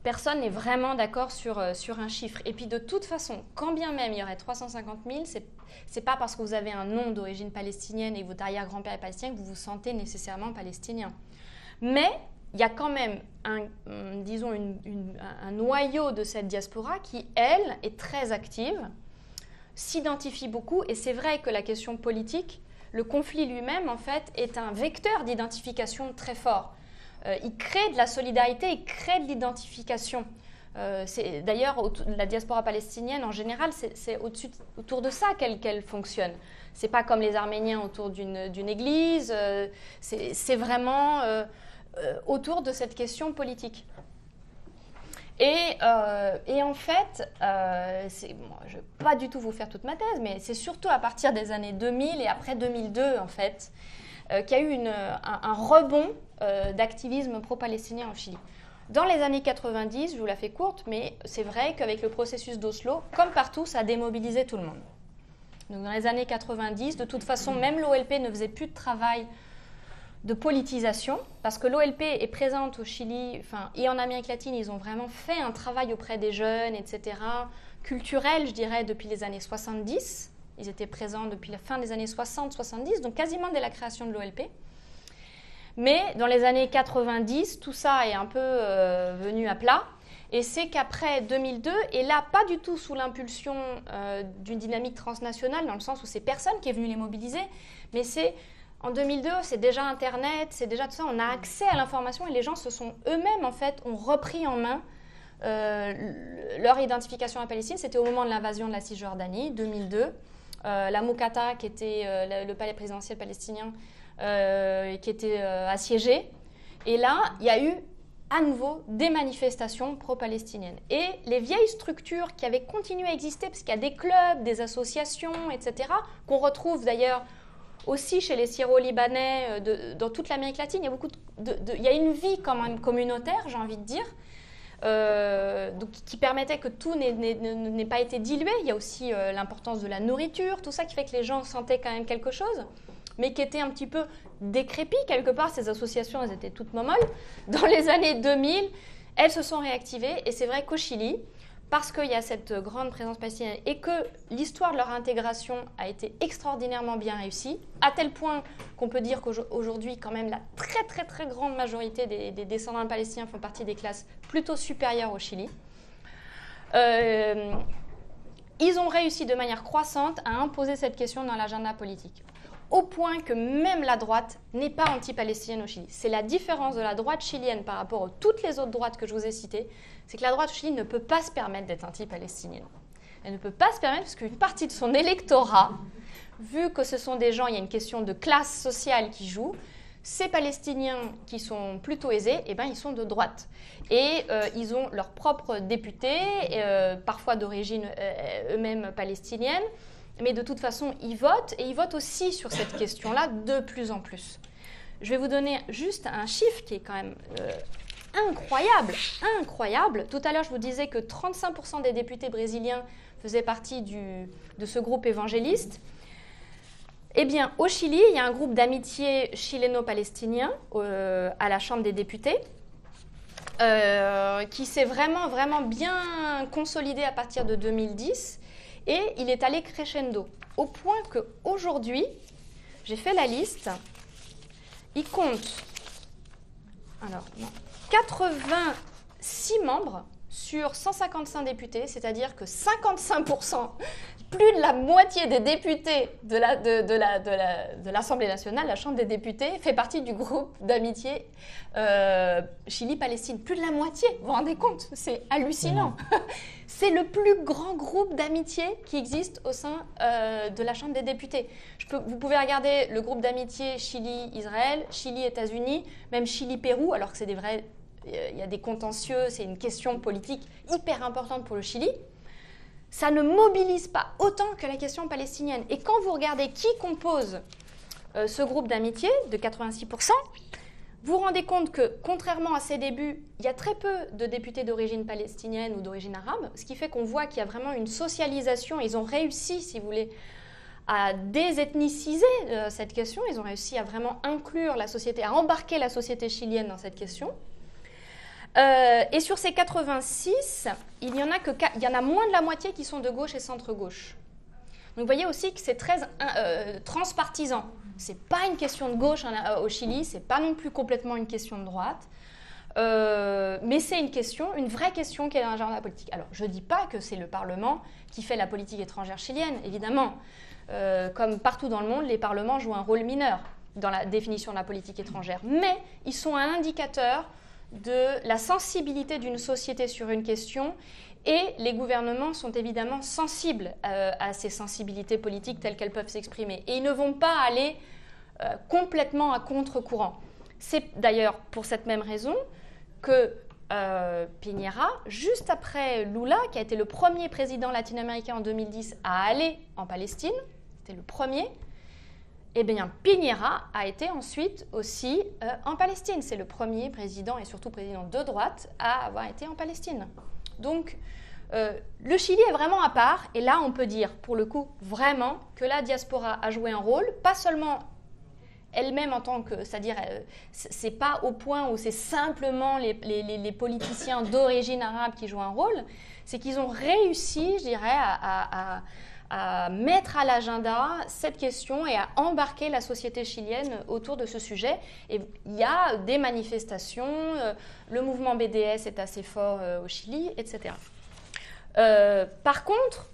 personne n'est vraiment d'accord sur, euh, sur un chiffre. Et puis de toute façon, quand bien même il y aurait 350 000, c'est n'est pas parce que vous avez un nom d'origine palestinienne et que votre arrière-grand-père est palestinien que vous vous sentez nécessairement palestinien. Mais il y a quand même un, disons un noyau de cette diaspora qui, elle, est très active, s'identifie beaucoup, et c'est vrai que la question politique, le conflit lui-même, en fait, est un vecteur d'identification très fort. Euh, il crée de la solidarité, il crée de l'identification. Euh, d'ailleurs, la diaspora palestinienne, en général, c'est autour de ça qu'elle fonctionne. C'est pas comme les Arméniens autour d'une église, euh, c'est vraiment autour de cette question politique. Et, en fait, je ne vais pas du tout vous faire toute ma thèse, mais c'est surtout à partir des années 2000 et après 2002, en fait, qu'il y a eu un, rebond euh, d'activisme pro-palestinien en Chili. Dans les années 90, je vous la fais courte, mais c'est vrai qu'avec le processus d'Oslo, comme partout, ça a démobilisé tout le monde. Donc dans les années 90, de toute façon, même l'OLP ne faisait plus de travail de politisation, parce que l'OLP est présente au Chili enfin, et en Amérique latine, ils ont vraiment fait un travail auprès des jeunes, etc., culturel, je dirais, depuis les années 70. Ils étaient présents depuis la fin des années 60-70, donc quasiment dès la création de l'OLP. Mais dans les années 90, tout ça est un peu euh, venu à plat. Et c'est qu'après 2002, et là pas du tout sous l'impulsion euh, d'une dynamique transnationale, dans le sens où c'est personne qui est venu les mobiliser, mais c'est en 2002, c'est déjà Internet, c'est déjà tout ça, on a accès à l'information et les gens se sont eux-mêmes, en fait, ont repris en main euh, leur identification à Palestine. C'était au moment de l'invasion de la Cisjordanie, 2002. Euh, la Moukata, qui était euh, le palais présidentiel palestinien, qui était assiégé. Et là, il y a eu à nouveau des manifestations pro-palestiniennes. Et les vieilles structures qui avaient continué à exister, parce qu'il y a des clubs, des associations, etc., qu'on retrouve d'ailleurs aussi chez les Syro-Libanais, euh, dans toute l'Amérique latine, il y a beaucoup il y a une vie quand même communautaire, j'ai envie de dire, euh, qui permettait que tout n'ait pas été dilué. Il y a aussi euh, l'importance de la nourriture, tout ça qui fait que les gens sentaient quand même quelque chose, mais qui était un petit peu décrépit quelque part. Ces associations, elles étaient toutes momolles. Dans les années 2000, elles se sont réactivées, et c'est vrai qu'au Chili, parce qu'il y a cette grande présence palestinienne et que l'histoire de leur intégration a été extraordinairement bien réussie, à tel point qu'on peut dire qu'aujourd'hui, quand même, la très très très grande majorité des, descendants palestiniens font partie des classes plutôt supérieures au Chili. Euh, ils ont réussi de manière croissante à imposer cette question dans l'agenda politique au point que même la droite n'est pas anti-palestinienne au Chili. C'est la différence de la droite chilienne par rapport à toutes les autres droites que je vous ai citées, c'est que la droite au Chili ne peut pas se permettre d'être anti-palestinienne. Elle ne peut pas se permettre parce qu'une partie de son électorat, vu que ce sont des gens, il y a une question de classe sociale qui joue, ces Palestiniens qui sont plutôt aisés, eh ben, ils sont de droite. Et euh, ils ont leurs propres députés, euh, parfois d'origine euh, eux-mêmes palestinienne, mais de toute façon, ils votent et ils votent aussi sur cette question-là de plus en plus. Je vais vous donner juste un chiffre qui est quand même euh, incroyable, incroyable. Tout à l'heure, je vous disais que 35% des députés brésiliens faisaient partie du, de ce groupe évangéliste. Eh bien, au Chili, il y a un groupe d'amitié chileno-palestinien euh, à la Chambre des députés. Euh, qui s'est vraiment, vraiment bien consolidé à partir de 2010 et il est allé crescendo, au point qu'aujourd'hui, j'ai fait la liste, il compte alors, 86 membres sur 155 députés, c'est-à-dire que 55% plus de la moitié des députés de, la, de, de, l'Assemblée nationale, la Chambre des députés, fait partie du groupe d'amitié euh, Chili-Palestine. Plus de la moitié, vous vous rendez compte? C'est hallucinant. C'est le plus grand groupe d'amitié qui existe au sein euh, de la Chambre des députés. Je peux, vous pouvez regarder le groupe d'amitié Chili-Israël, Chili-États-Unis, même Chili-Pérou, alors que c'est des vrais... Il y a des contentieux, c'est une question politique hyper importante pour le Chili ça ne mobilise pas autant que la question palestinienne. Et quand vous regardez qui compose euh, ce groupe d'amitié de 86%, vous vous rendez compte que, contrairement à ses débuts, il y a très peu de députés d'origine palestinienne ou d'origine arabe, ce qui fait qu'on voit qu'il y a vraiment une socialisation. Ils ont réussi, si vous voulez, à désethniciser euh, cette question. Ils ont réussi à vraiment inclure la société, à embarquer la société chilienne dans cette question. Euh, et sur ces 86, il y, en a moins de la moitié qui sont de gauche et centre-gauche. Donc vous voyez aussi que c'est très euh, transpartisan. Ce n'est pas une question de gauche euh, au Chili, ce n'est pas non plus complètement une question de droite. mais c'est une question, une vraie question qui est dans l'agenda politique. Alors, je ne dis pas que c'est le Parlement qui fait la politique étrangère chilienne, évidemment. comme partout dans le monde, les parlements jouent un rôle mineur dans la définition de la politique étrangère. Mais ils sont un indicateur de la sensibilité d'une société sur une question et les gouvernements sont évidemment sensibles euh, à ces sensibilités politiques telles qu'elles peuvent s'exprimer. Et ils ne vont pas aller euh, complètement à contre-courant. C'est d'ailleurs pour cette même raison que euh, Piñera, juste après Lula, qui a été le premier président latino-américain en 2010 à aller en Palestine, c'était le premier, eh bien, Piñera a été ensuite aussi euh, en Palestine. C'est le premier président et surtout président de droite à avoir été en Palestine. Donc, euh, le Chili est vraiment à part, et là, on peut dire, pour le coup, vraiment, que la diaspora a joué un rôle, pas seulement elle-même en tant que, c'est-à-dire, euh, c'est pas au point où c'est simplement les, politiciens d'origine arabe qui jouent un rôle, c'est qu'ils ont réussi, je dirais, à, mettre à l'agenda cette question et à embarquer la société chilienne autour de ce sujet. Et il y a des manifestations, euh, le mouvement BDS est assez fort euh, au Chili, etc. par contre,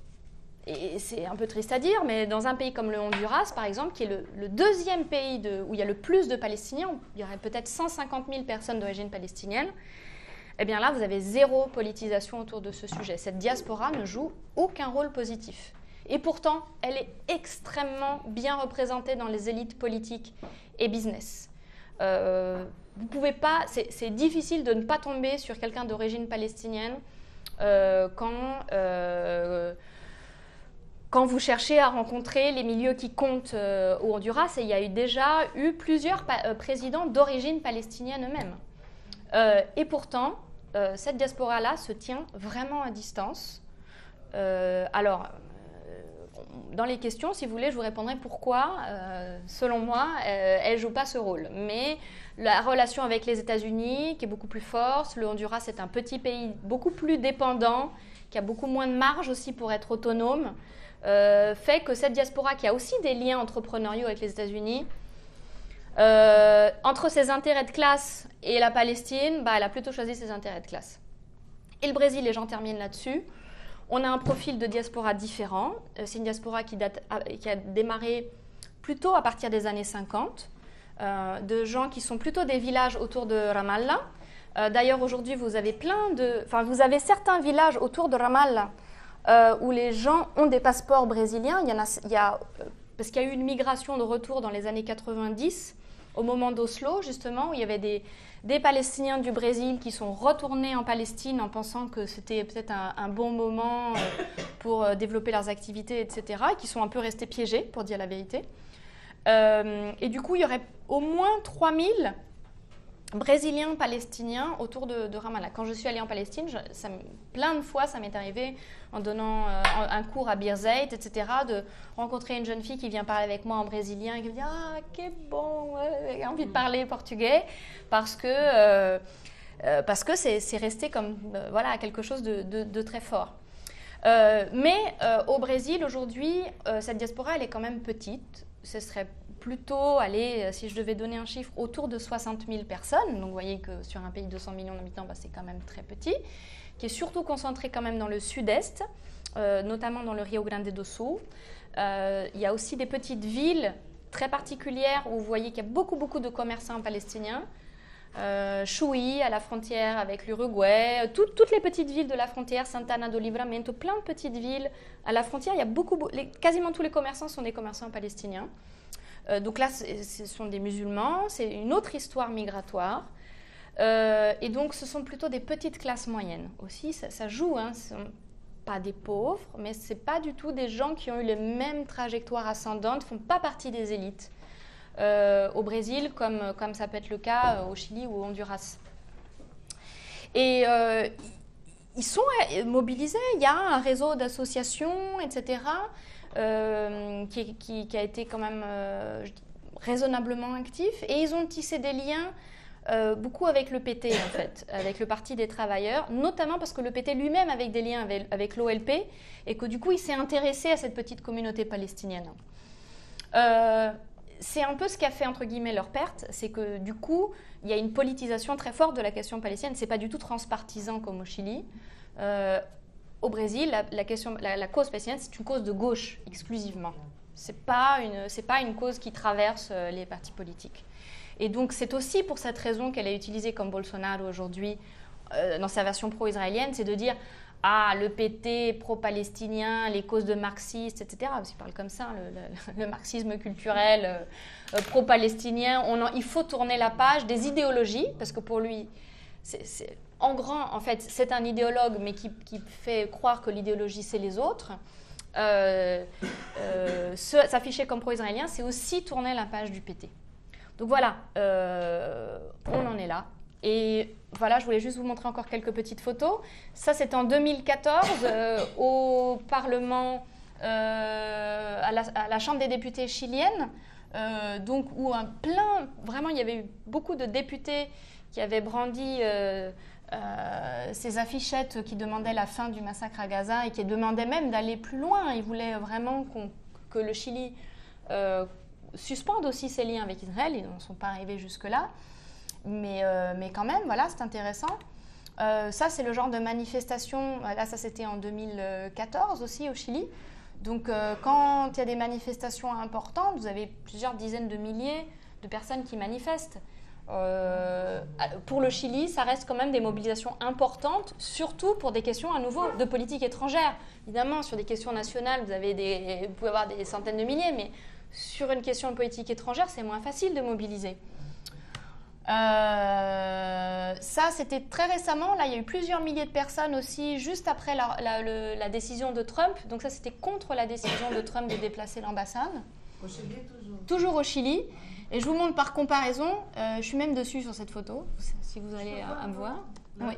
et c'est un peu triste à dire, mais dans un pays comme le Honduras, par exemple, qui est le, deuxième pays où il y a le plus de Palestiniens, il y aurait peut-être 150 000 personnes d'origine palestinienne, eh bien là, vous avez zéro politisation autour de ce sujet. Cette diaspora ne joue aucun rôle positif. Et pourtant, elle est extrêmement bien représentée dans les élites politiques et business. Euh, vous pouvez pas, c'est difficile de ne pas tomber sur quelqu'un d'origine palestinienne euh, quand euh, quand vous cherchez à rencontrer les milieux qui comptent au Honduras, et il y a eu déjà eu plusieurs présidents d'origine palestinienne eux-mêmes. Et pourtant, cette diaspora-là se tient vraiment à distance. alors, dans les questions, si vous voulez, je vous répondrai pourquoi, selon moi, elle ne joue pas ce rôle. Mais la relation avec les États-Unis, qui est beaucoup plus forte, le Honduras est un petit pays beaucoup plus dépendant, qui a beaucoup moins de marge aussi pour être autonome. Euh, fait que cette diaspora, qui a aussi des liens entrepreneuriaux avec les États-Unis, euh, entre ses intérêts de classe et la Palestine, bah, elle a plutôt choisi ses intérêts de classe. Et le Brésil, et j'en termine là-dessus, on a un profil de diaspora différent. Euh, c'est une diaspora qui, a démarré plutôt à partir des années 50, de gens qui sont plutôt des villages autour de Ramallah. D'ailleurs, aujourd'hui, vous avez plein de, enfin, vous avez certains villages autour de Ramallah euh, où les gens ont des passeports brésiliens. Il y, a, il y a, euh, parce qu'il y a eu une migration de retour dans les années 90, au moment d'Oslo, justement, où il y avait des, des, Palestiniens du Brésil qui sont retournés en Palestine en pensant que c'était peut-être un, bon moment euh, pour développer leurs activités, etc., et qui sont un peu restés piégés, pour dire la vérité. et du coup, il y aurait au moins 3000 brésiliens, palestiniens autour de, Ramallah. Quand je suis allée en Palestine, ça, plein de fois, ça m'est arrivé en donnant euh, un cours à Birzeit, etc., de rencontrer une jeune fille qui vient parler avec moi en brésilien et qui me dit Ah, quel bon, j'ai envie de parler portugais, parce que euh, euh, parce que c'est resté comme voilà quelque chose de, très fort. mais au Brésil, aujourd'hui, cette diaspora, elle est quand même petite. Ce serait plutôt aller, si je devais donner un chiffre, autour de 60 000 personnes. Donc vous voyez que sur un pays de 200 millions d'habitants, bah, c'est quand même très petit qui est surtout concentré quand même dans le sud-est, euh, notamment dans le Rio Grande do Sul. Euh, il y a aussi des petites villes très particulières où vous voyez qu'il y a beaucoup, beaucoup de commerçants palestiniens. Euh, à la frontière avec l'Uruguay, toutes les petites villes de la frontière, Santana do Livramento, plein de petites villes à la frontière. Il y a beaucoup, quasiment tous les commerçants sont des commerçants palestiniens. Donc là, ce sont des musulmans, c'est une autre histoire migratoire. Euh, et donc, ce sont plutôt des petites classes moyennes aussi. Ça, joue, hein, ce sont pas des pauvres, mais ce pas du tout des gens qui ont eu les mêmes trajectoires ascendantes, font pas partie des élites euh, au Brésil, comme, ça peut être le cas euh, au Chili ou au Honduras. Et ils sont mobilisés. Il y a un réseau d'associations, etc., qui, qui, qui, a été quand même raisonnablement actif. Et ils ont tissé des liens euh, beaucoup avec le PT, en fait, avec le Parti des travailleurs, notamment parce que le PT lui-même avait des liens avec, l'OLP et que du coup, il s'est intéressé à cette petite communauté palestinienne. Euh, c'est un peu ce qui a fait, entre guillemets, leur perte, c'est que du coup, il y a une politisation très forte de la question palestinienne. C'est pas du tout transpartisan comme au Chili. Euh, au Brésil, la, question, la, cause palestinienne, c'est une cause de gauche exclusivement. C'est pas une, pas une cause qui traverse les partis politiques. Et donc c'est aussi pour cette raison qu'elle est utilisée comme Bolsonaro aujourd'hui euh, dans sa version pro-israélienne, c'est de dire ah, le PT pro-palestinien, les causes de marxistes, etc. Parce qu'il parle comme ça, le, marxisme culturel euh, euh, pro-palestinien. il faut tourner la page des idéologies, parce que pour lui, c'est, en grand, en fait, c'est un idéologue, mais qui, fait croire que l'idéologie, c'est les autres. s'afficher comme pro-israélien, c'est aussi tourner la page du PT. Donc voilà, euh, on en est là. Et voilà, je voulais juste vous montrer encore quelques petites photos. Ça, c'est en 2014 euh, au Parlement, euh, à, la, Chambre des députés chilienne. donc où un plein, vraiment, il y avait eu beaucoup de députés qui avaient brandi ces affichettes qui demandaient la fin du massacre à Gaza et qui demandaient même d'aller plus loin. Ils voulaient vraiment que le Chili suspendent aussi ses liens avec Israël. Ils n'en sont pas arrivés jusque-là. Mais, euh, mais quand même, voilà, c'est intéressant. Euh, ça, c'est le genre de manifestation. Là, ça, c'était en 2014 aussi au Chili. Donc, euh, quand il y a des manifestations importantes, vous avez plusieurs dizaines de milliers de personnes qui manifestent. Pour le Chili, ça reste quand même des mobilisations importantes, surtout pour des questions à nouveau de politique étrangère. Évidemment, sur des questions nationales, vous, avez des, vous pouvez avoir des centaines de milliers, mais sur une question de politique étrangère, c'est moins facile de mobiliser. Euh, ça, c'était très récemment. Là, il y a eu plusieurs milliers de personnes aussi, juste après la, décision de Trump. Donc ça, c'était contre la décision de Trump de déplacer l'ambassade. Au Chili, toujours. Toujours au Chili. Et je vous montre par comparaison, euh, je suis même dessus sur cette photo, si vous allez à, me voir. oui,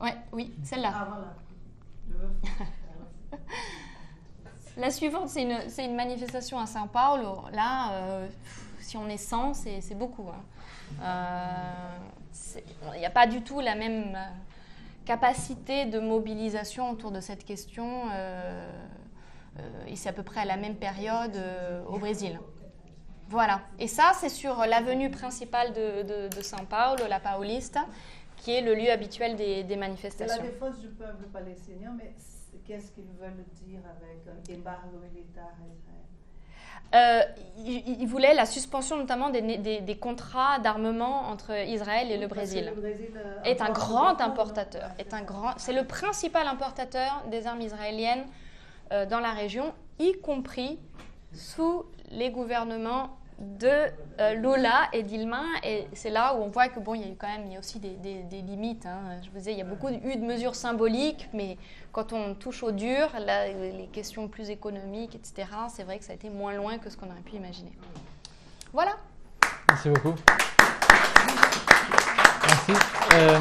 Ouais, oui celle-là. Ah, voilà. La suivante, c'est une, une, manifestation à São Paulo. Là, euh, si on est 100, c'est beaucoup. Il hein. n'y euh, a pas du tout la même euh, capacité de mobilisation autour de cette question. Et c'est à peu près à la même période au Brésil. Voilà. Et ça, c'est sur l'avenue principale de, de, de São Paulo, la Paulista, qui est le lieu habituel des, des manifestations. La défense du peuple palestinien, mais qu'est-ce qu'ils veulent dire avec un embargo militaire à Israël? Euh, il, voulait la suspension notamment des, des, contrats d'armement entre Israël et le Brésil. Le Brésil euh, est un grand importateur. Est un grand, c'est le principal importateur des armes israéliennes euh, dans la région, y compris sous les gouvernements de euh, Lola et d'Ilma. Et c'est là où on voit que bon, il y a quand même il y a aussi des, des, limites. Hein. Je vous disais, il y a beaucoup eu de mesures symboliques, mais quand on touche au dur, les questions plus économiques, etc., c'est vrai que ça a été moins loin que ce qu'on aurait pu imaginer. Voilà. Merci beaucoup. Merci. Euh,